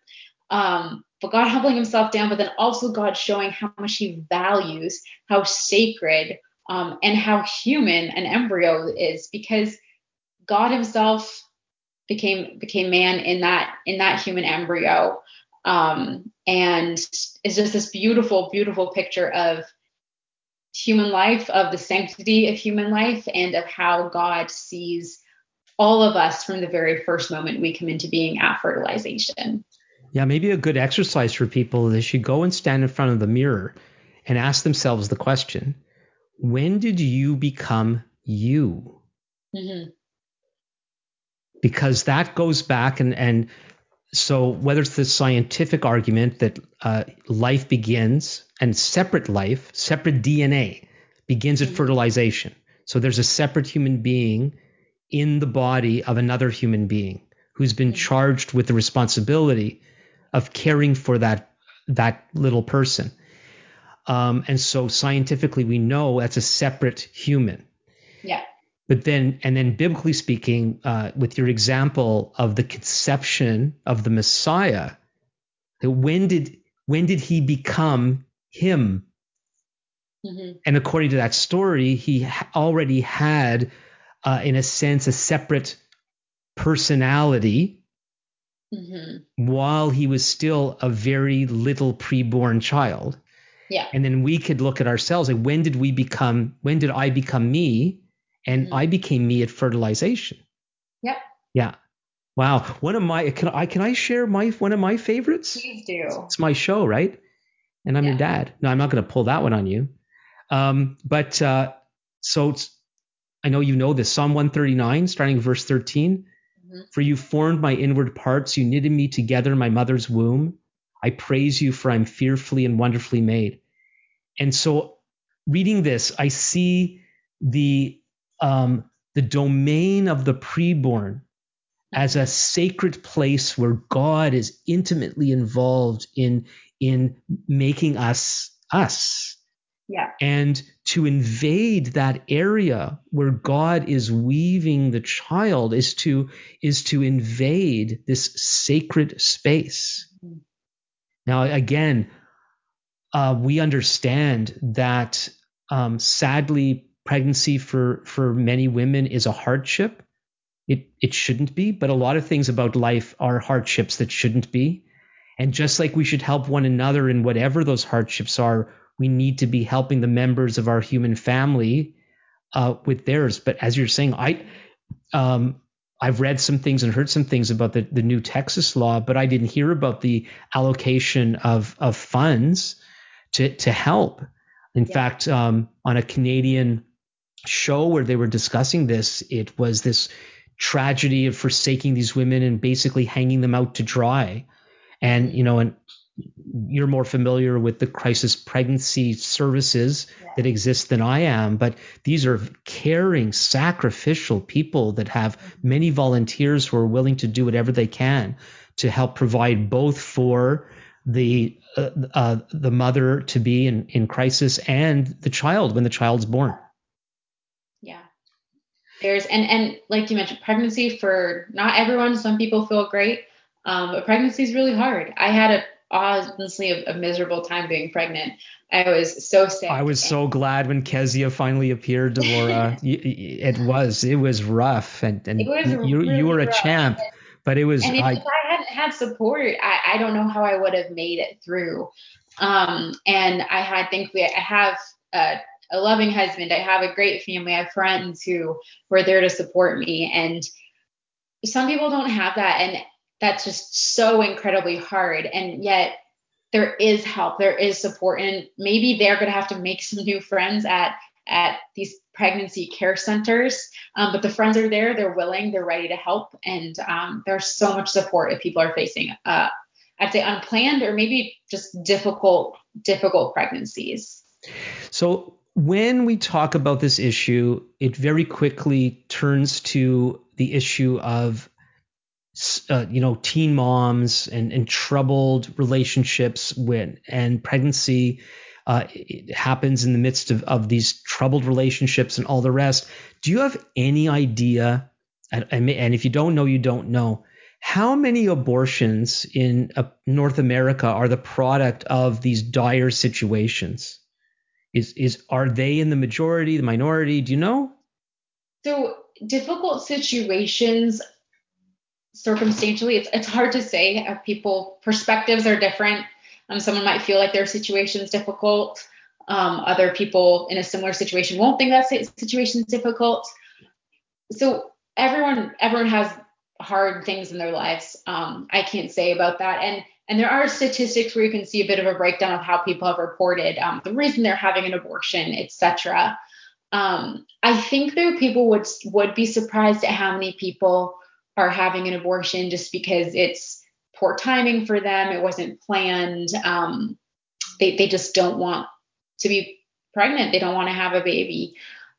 Um, but God humbling himself down, but then also God showing how much he values, how sacred, um, and how human an embryo is, because God himself became became man in that in that human embryo. Um, and it's just this beautiful, beautiful picture of human life, of the sanctity of human life, and of how God sees all of us from the very first moment we come into being at fertilization.
Yeah, maybe a good exercise for people is they should go and stand in front of the mirror and ask themselves the question when did you become you? Mm-hmm. Because that goes back and, and so whether it's the scientific argument that uh, life begins and separate life, separate DNA begins at mm-hmm. fertilization. So there's a separate human being in the body of another human being who's been mm-hmm. charged with the responsibility of caring for that that little person. Um, and so scientifically, we know that's a separate human.
Yeah.
But then, and then biblically speaking, uh, with your example of the conception of the Messiah, when did when did he become him? Mm-hmm. And according to that story, he already had, uh, in a sense, a separate personality mm-hmm. while he was still a very little preborn child.
Yeah.
And then we could look at ourselves like when did we become when did I become me? And mm-hmm. I became me at fertilization.
Yep.
Yeah. Wow. One of my can I can I share my one of my favorites?
Please do.
It's my show, right? And I'm yeah. your dad. No, I'm not going to pull that one on you. Um, but uh, so I know you know this Psalm 139, starting verse 13. Mm-hmm. For you formed my inward parts, you knitted me together in my mother's womb. I praise you, for I'm fearfully and wonderfully made. And so, reading this, I see the um, the domain of the preborn as a sacred place where God is intimately involved in in making us us.
Yeah.
And to invade that area where God is weaving the child is to is to invade this sacred space. Mm-hmm. Now again, uh, we understand that um, sadly pregnancy for for many women is a hardship. It it shouldn't be, but a lot of things about life are hardships that shouldn't be. And just like we should help one another in whatever those hardships are, we need to be helping the members of our human family uh, with theirs. But as you're saying, I um, I've read some things and heard some things about the, the new Texas law, but I didn't hear about the allocation of of funds to to help. In yeah. fact, um, on a Canadian show where they were discussing this, it was this tragedy of forsaking these women and basically hanging them out to dry. And you know, and you're more familiar with the crisis pregnancy services yeah. that exist than I am, but these are caring, sacrificial people that have mm-hmm. many volunteers who are willing to do whatever they can to help provide both for the uh, uh, the mother to be in, in crisis and the child when the child's born.
There's and and like you mentioned, pregnancy for not everyone. Some people feel great, um, but pregnancy is really hard. I had a honestly a, a, miserable time being pregnant. I was so sick.
I was so glad when Kezia finally appeared, Devora. *laughs* it was it was rough, and and you really you were a champ, but it was.
And if I, I hadn't had support, I, I don't know how I would have made it through. Um, and I had thankfully I have a, a loving husband. I have a great family. I have friends who were there to support me, and some people don't have that, and that's just so incredibly hard. And yet there is help, there is support, and maybe they're going to have to make some new friends at at these pregnancy care centers. Um, but the friends are there, they're willing, they're ready to help, and um, there's so much support if people are facing, uh, I'd say, unplanned or maybe just difficult, difficult pregnancies.
So when we talk about this issue, it very quickly turns to the issue of uh, you know teen moms and, and troubled relationships when and pregnancy uh, happens in the midst of, of these troubled relationships and all the rest. Do you have any idea and, if you don't know you don't know how many abortions in uh, north america are the product of these dire situations is is are they in the majority the minority? Do you know?
So difficult situations circumstantially it's, it's hard to say uh, people perspectives are different. Um, someone might feel like their situation is difficult. Um, other people in a similar situation won't think that situation is difficult. So everyone everyone has hard things in their lives. Um, i can't say about that. And and there are statistics where you can see a bit of a breakdown of how people have reported um, the reason they're having an abortion etc um, i think though people would would be surprised at how many people are having an abortion just because it's poor timing for them. It wasn't planned. Um, they, they just don't want to be pregnant. They don't want to have a baby.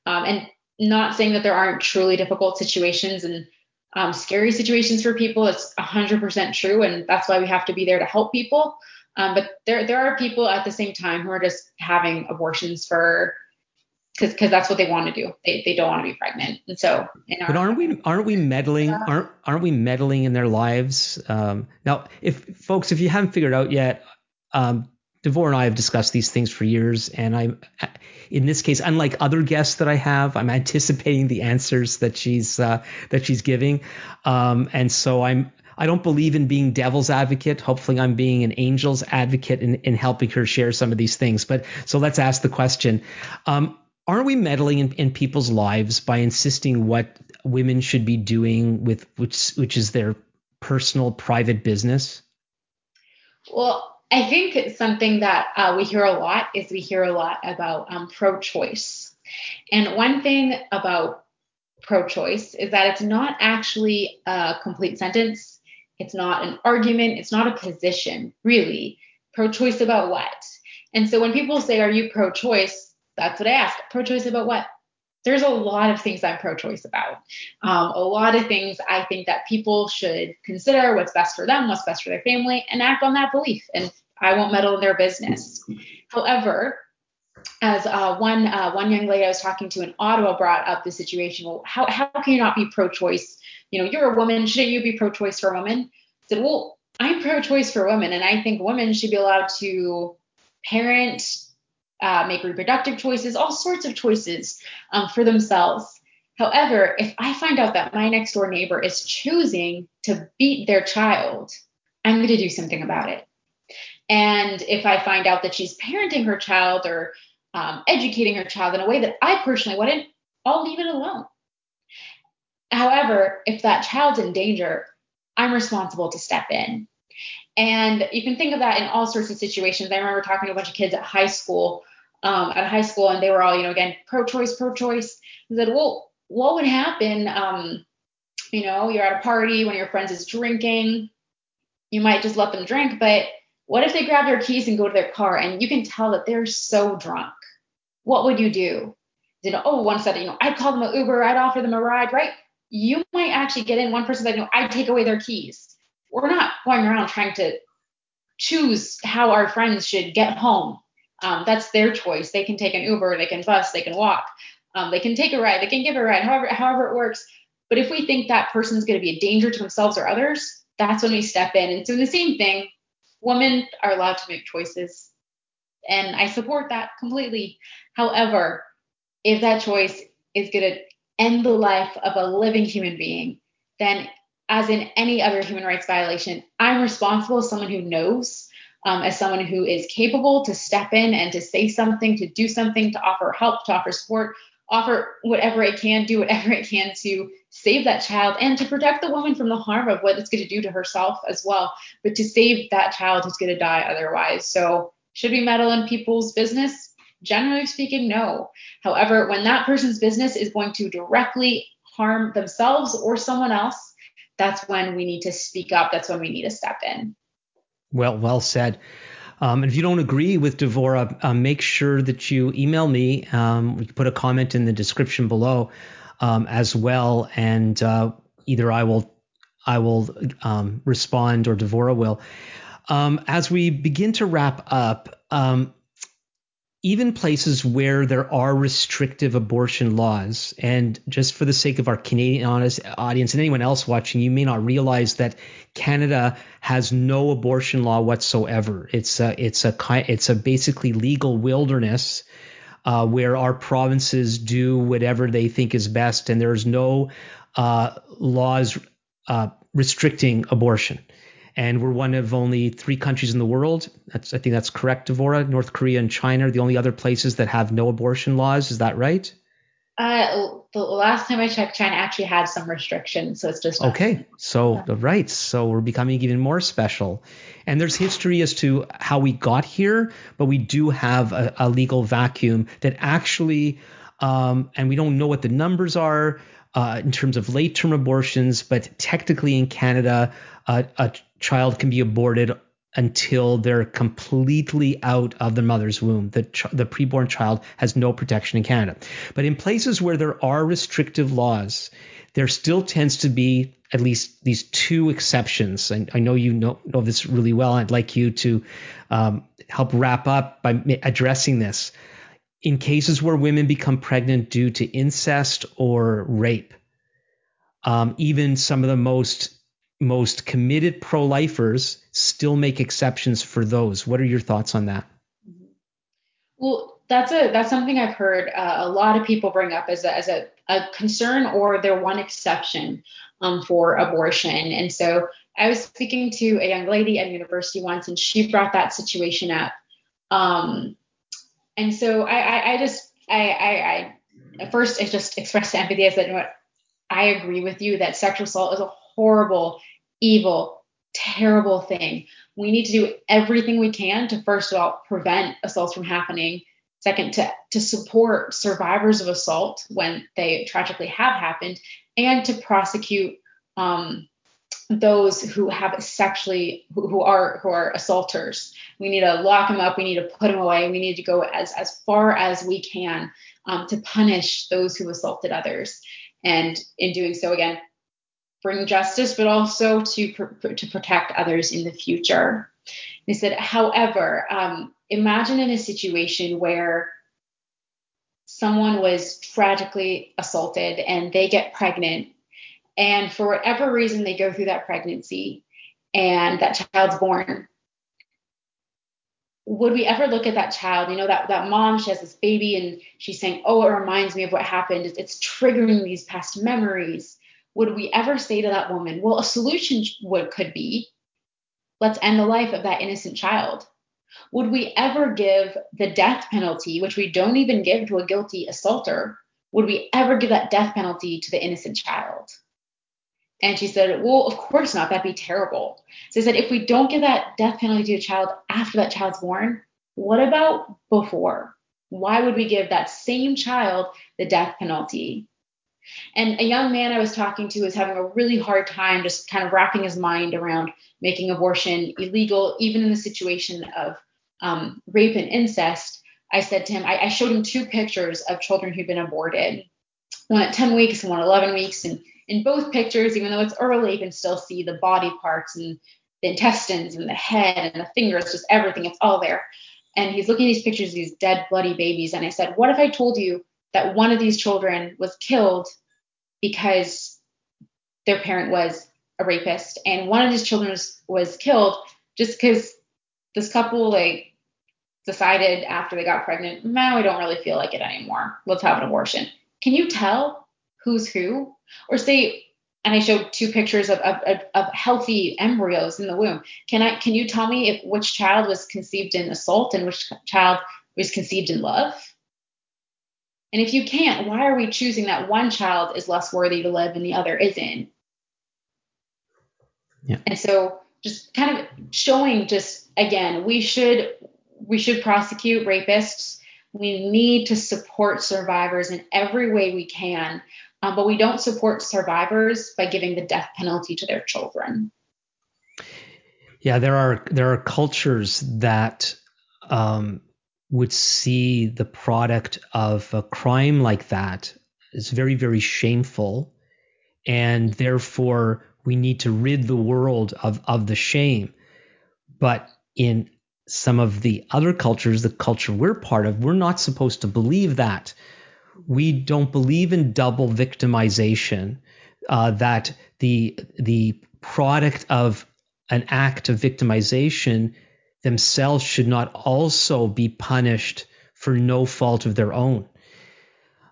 Um, and not saying that there aren't truly difficult situations and um, scary situations for people. It's 100% true. And that's why we have to be there to help people. Um, but there, there are people at the same time who are just having abortions for because because that's what they want to do. They, they don't want to be pregnant, and so.
but aren't we aren't we meddling aren't aren't we meddling in their lives? Um, now, if folks, if you haven't figured out yet, um, Devora and I have discussed these things for years, and I'm in this case, unlike other guests that I have, I'm anticipating the answers that she's uh, that she's giving, um, and so I'm. I don't believe in being devil's advocate. Hopefully, I'm being an angel's advocate in, in helping her share some of these things. But so let's ask the question. Um, aren't we meddling in, in people's lives by insisting what women should be doing with which which is their personal private business?
Well, I think something that uh, we hear a lot is we hear a lot about um, pro-choice, and one thing about pro-choice is that it's not actually a complete sentence. It's not an argument. It's not a position, really. Pro-choice about what? And so when people say, "Are you pro-choice?" That's what I ask. Pro choice about what? There's a lot of things I'm pro choice about. Um, a lot of things I think that people should consider what's best for them, what's best for their family, and act on that belief. And I won't meddle in their business. However, as uh, one uh, one young lady I was talking to in Ottawa brought up the situation. Well, how how can you not be pro-choice? You know, you're a woman. Shouldn't you be pro-choice for women? I said, well, I'm pro-choice for women, and I think women should be allowed to parent, uh, make reproductive choices, all sorts of choices um, for themselves. However, if I find out that my next door neighbor is choosing to beat their child, I'm going to do something about it. And if I find out that she's parenting her child or um, educating her child in a way that I personally wouldn't, I'll leave it alone. However, if that child's in danger, I'm responsible to step in. And you can think of that in all sorts of situations. I remember talking to a bunch of kids at high school um, at high school, and they were all, you know, again, pro-choice, pro-choice. I said, well, what would happen? Um, you know, you're at a party, one of your friends is drinking. You might just let them drink, but what if they grab their keys and go to their car, and you can tell that they're so drunk? What would you do? Know, oh, one said, you know, I'd call them an Uber, I'd offer them a ride, right? You might actually get in. One person said, you know, I'd take away their keys. We're not going around trying to choose how our friends should get home um, that's their choice. They can take an Uber, they can bus, they can walk. Um, they can take a ride, they can give a ride, however, however it works. But if we think that person's going to be a danger to themselves or others, that's when we step in. And so the same thing, women are allowed to make choices. And I support that completely. However, if that choice is going to end the life of a living human being, then as in any other human rights violation, I'm responsible as someone who knows, um, as someone who is capable to step in and to say something, to do something, to offer help, to offer support, offer whatever I can, do whatever I can to save that child and to protect the woman from the harm of what it's going to do to herself as well, but to save that child who's going to die otherwise. So, should we meddle in people's business? Generally speaking, no. However, when that person's business is going to directly harm themselves or someone else, that's when we need to speak up. That's when we need to step in.
Well, well said. Um, and if you don't agree with Devora, uh, make sure that you email me. Um, we can put a comment in the description below um, as well, and uh, either I will I will um, respond or Devora will. Um, as we begin to wrap up, even places where there are restrictive abortion laws, and just for the sake of our Canadian audience and anyone else watching, you may not realize that Canada has no abortion law whatsoever. It's a it's a it's a basically legal wilderness uh, where our provinces do whatever they think is best, and there's no uh, laws uh, restricting abortion and we're one of only three countries in the world. That's, I think that's correct, Devora. North Korea and China are the only other places that have no abortion laws. Is that right?
Uh, the last time I checked, China actually had some restrictions, so it's just
okay. So yeah. right, so we're becoming even more special, and there's history as to how we got here, but we do have a, a legal vacuum that actually, um, and we don't know what the numbers are uh, in terms of late-term abortions, but technically in Canada, uh, a child can be aborted until they're completely out of the mother's womb. The, the preborn child has no protection in Canada. But in places where there are restrictive laws, there still tends to be at least these two exceptions. And I know you know, know this really well. I'd like you to um, help wrap up by addressing this. In cases where women become pregnant due to incest or rape, um, even some of the most most committed pro-lifers still make exceptions for those. What are your thoughts on that?
Well, that's a that's something I've heard uh, a lot of people bring up as a, as a, a concern or their one exception um, for abortion. And so I was speaking to a young lady at university once, and she brought that situation up. Um, and so I, I, I just I, I, I at first I just expressed empathy. I said, what, I agree with you that sexual assault is a horrible, evil, terrible thing. We need to do everything we can to, first of all, prevent assaults from happening. Second, to, to support survivors of assault when they tragically have happened, and to prosecute um, those who have sexually who, who, are who are assaulters. We need to lock them up. We need to put them away. We need to go as as far as we can um, to punish those who assaulted others. And in doing so, again, bring justice, but also to to protect others in the future. He said, however, um, imagine in a situation where someone was tragically assaulted and they get pregnant, and for whatever reason they go through that pregnancy, and that child's born. Would we ever look at that child? You know, that, that mom, she has this baby and she's saying, Oh, it reminds me of what happened. It's, it's triggering these past memories would we ever say to that woman, well, a solution would could be let's end the life of that innocent child? Would we ever give the death penalty, which we don't even give to a guilty assaulter, would we ever give that death penalty to the innocent child? And she said, Well, of course not. That'd be terrible. So I said, If we don't give that death penalty to a child after that child's born, what about before? Why would we give that same child the death penalty? And a young man I was talking to was having a really hard time just kind of wrapping his mind around making abortion illegal, even in the situation of um, rape and incest. I said to him, I, I showed him two pictures of children who'd been aborted, one at 10 weeks and one at 11 weeks. And in both pictures, even though it's early, you can still see the body parts and the intestines and the head and the fingers, just everything. It's all there. And he's looking at these pictures of these dead, bloody babies. And I said, What if I told you that one of these children was killed because their parent was a rapist, and one of these children was, was killed just because this couple like decided after they got pregnant, now we don't really feel like it anymore. Let's have an abortion. Can you tell who's who? Or say, and I showed two pictures of, of, of healthy embryos in the womb. Can I? Can you tell me if which child was conceived in assault and which child was conceived in love? And if you can't, why are we choosing that one child is less worthy to live and the other isn't?
Yeah.
And so just kind of showing just again, we should we should prosecute rapists. We need to support survivors in every way we can, um, but we don't support survivors by giving the death penalty to their children.
Yeah, there are there are cultures that um, would see the product of a crime like that is very, very shameful. And therefore, we need to rid the world of, of the shame. But in some of the other cultures, the culture we're part of, we're not supposed to believe that. We don't believe in double victimization, uh, that the, the product of an act of victimization themselves should not also be punished for no fault of their own.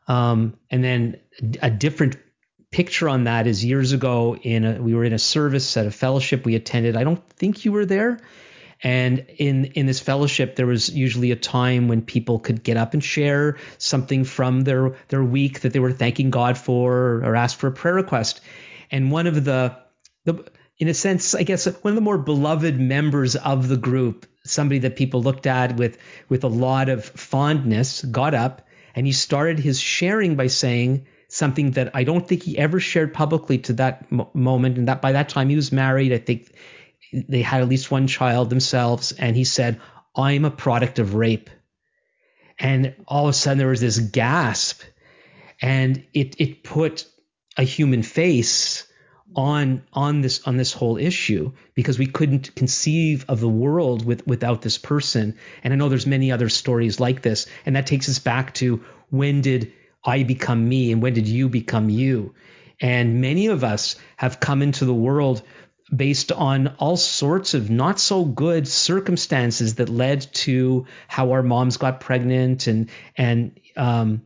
Um, and then a different picture on that is years ago in a, we were in a service at a fellowship we attended. I don't think you were there. And in in this fellowship, there was usually a time when people could get up and share something from their their week that they were thanking God for, or ask for a prayer request. And one of the the in a sense, I guess one of the more beloved members of the group, somebody that people looked at with with a lot of fondness, got up and he started his sharing by saying something that I don't think he ever shared publicly to that mo- moment. And that by that time he was married. I think they had at least one child themselves. And he said, "I'm a product of rape." And all of a sudden there was this gasp, and it it put a human face on on this on this whole issue because we couldn't conceive of the world with without this person. And i know there's many other stories like this and that takes us back to when did i become me and when did you become you? And many of us have come into the world based on all sorts of not so good circumstances that led to how our moms got pregnant and and um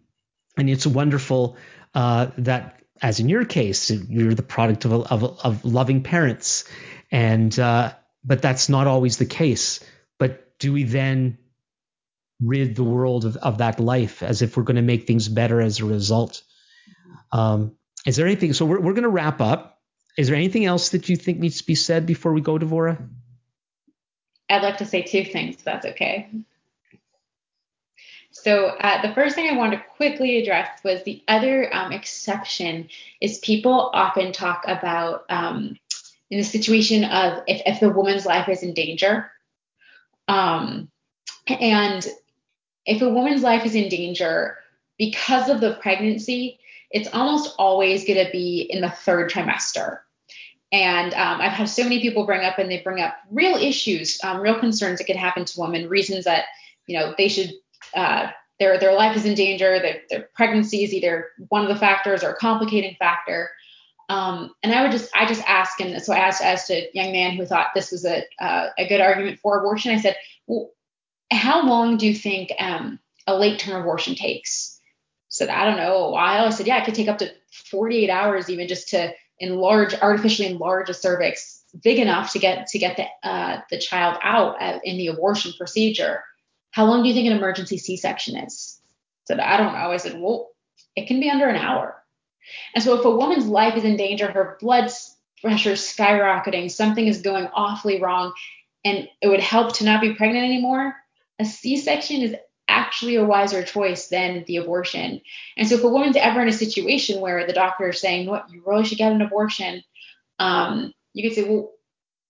and it's wonderful uh, that as in your case, you're the product of, of, of loving parents, and uh, but that's not always the case. But do we then rid the world of, of that life as if we're going to make things better as a result? Um, is there anything? So we're we're going to wrap up. Is there anything else that you think needs to be said before we go, Devora?
I'd like to say two things, if that's okay. So uh, the first thing I wanted to quickly address was the other um, exception is people often talk about um, in the situation of if, if the woman's life is in danger. Um, and if a woman's life is in danger because of the pregnancy, it's almost always going to be in the third trimester. And um, I've had so many people bring up, and they bring up real issues, um, real concerns that could happen to women, reasons that you know they should uh, their their life is in danger. Their, their pregnancy is either one of the factors or a complicating factor. Um, and I would just I just ask, and so I asked as a young man who thought this was a uh, a good argument for abortion. I said, well, how long do you think um, a late term abortion takes? said, I don't know, a while. I said, yeah, it could take up to 48 hours even just to enlarge, artificially enlarge a cervix big enough to get to get the uh, the child out in the abortion procedure. How long do you think an emergency C-section is? I said, I don't know. I said, well, it can be under an hour. And so if a woman's life is in danger, her blood pressure is skyrocketing, something is going awfully wrong, and it would help to not be pregnant anymore, a C-section is actually a wiser choice than the abortion. And so if a woman's ever in a situation where the doctor is saying, what, you really should get an abortion, um, you could say, well,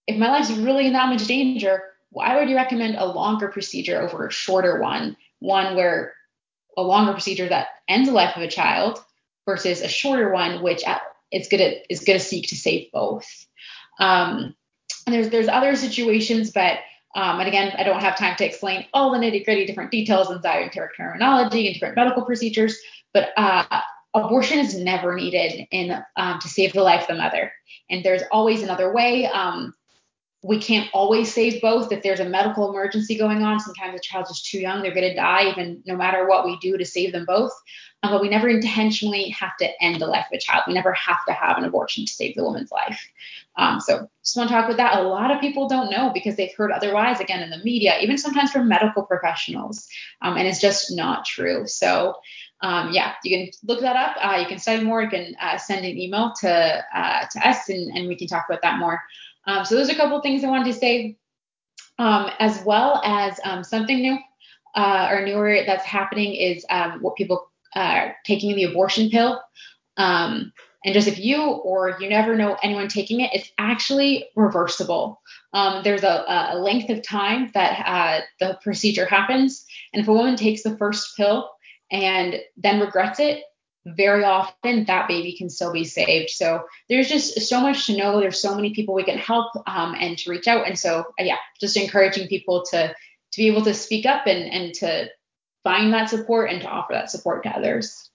if my life's really in that much danger, why would you recommend a longer procedure over a shorter one? One where a longer procedure that ends the life of a child versus a shorter one, which is to is to seek to save both. Um, and there's there's other situations, but um, and again, I don't have time to explain all the nitty gritty different details in esoteric terminology and different medical procedures. but uh, abortion is never needed in um, to save the life of the mother, and there's always another way. Um, we can't always save both. If there's a medical emergency going on, sometimes the child's just too young, they're going to die, even no matter what we do to save them both. Um, but we never intentionally have to end the life of a child. We never have to have an abortion to save the woman's life. Um, so just want to talk about that. A lot of people don't know because they've heard otherwise, again, in the media, even sometimes from medical professionals. Um, and it's just not true. So um, yeah, you can look that up. Uh, you can study more. You can uh, send an email to uh, to us, and, and we can talk about that more. Um, so those are a couple of things I wanted to say, um, as well as um, something new uh, or newer that's happening is um, what people are uh, taking the abortion pill. Um, and just if you or you never know anyone taking it, it's actually reversible. Um, there's a, a, length of time that uh, the procedure happens. And if a woman takes the first pill and then regrets it, very often that baby can still be saved. So there's just so much to know. There's so many people we can help um, and to reach out. And so yeah, just encouraging people to to be able to speak up and and to find that support and to offer that support to others.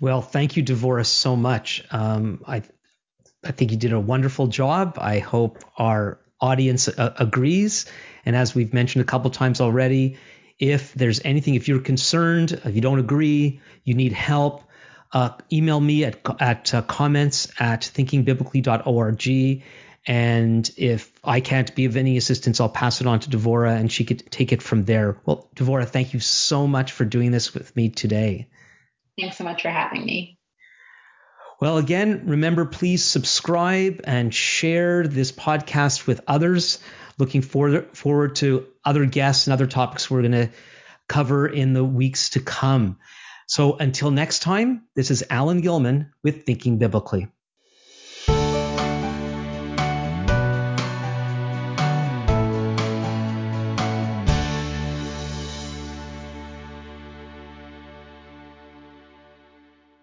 Well, thank you, Devora, so much. Um, I I think you did a wonderful job. I hope our audience uh, agrees. And as we've mentioned a couple times already, if there's anything, if you're concerned, if you don't agree, you need help, uh, email me at, at uh, comments at thinkingbiblically.org. And if I can't be of any assistance, I'll pass it on to Devora and she could take it from there. Well, Devora, thank you so much for doing this with me today.
Thanks so much for having me.
Well, again, remember, please subscribe and share this podcast with others. Looking forward, forward to other guests and other topics we're going to cover in the weeks to come. So until next time, this is Alan Gilman with Thinking Biblically.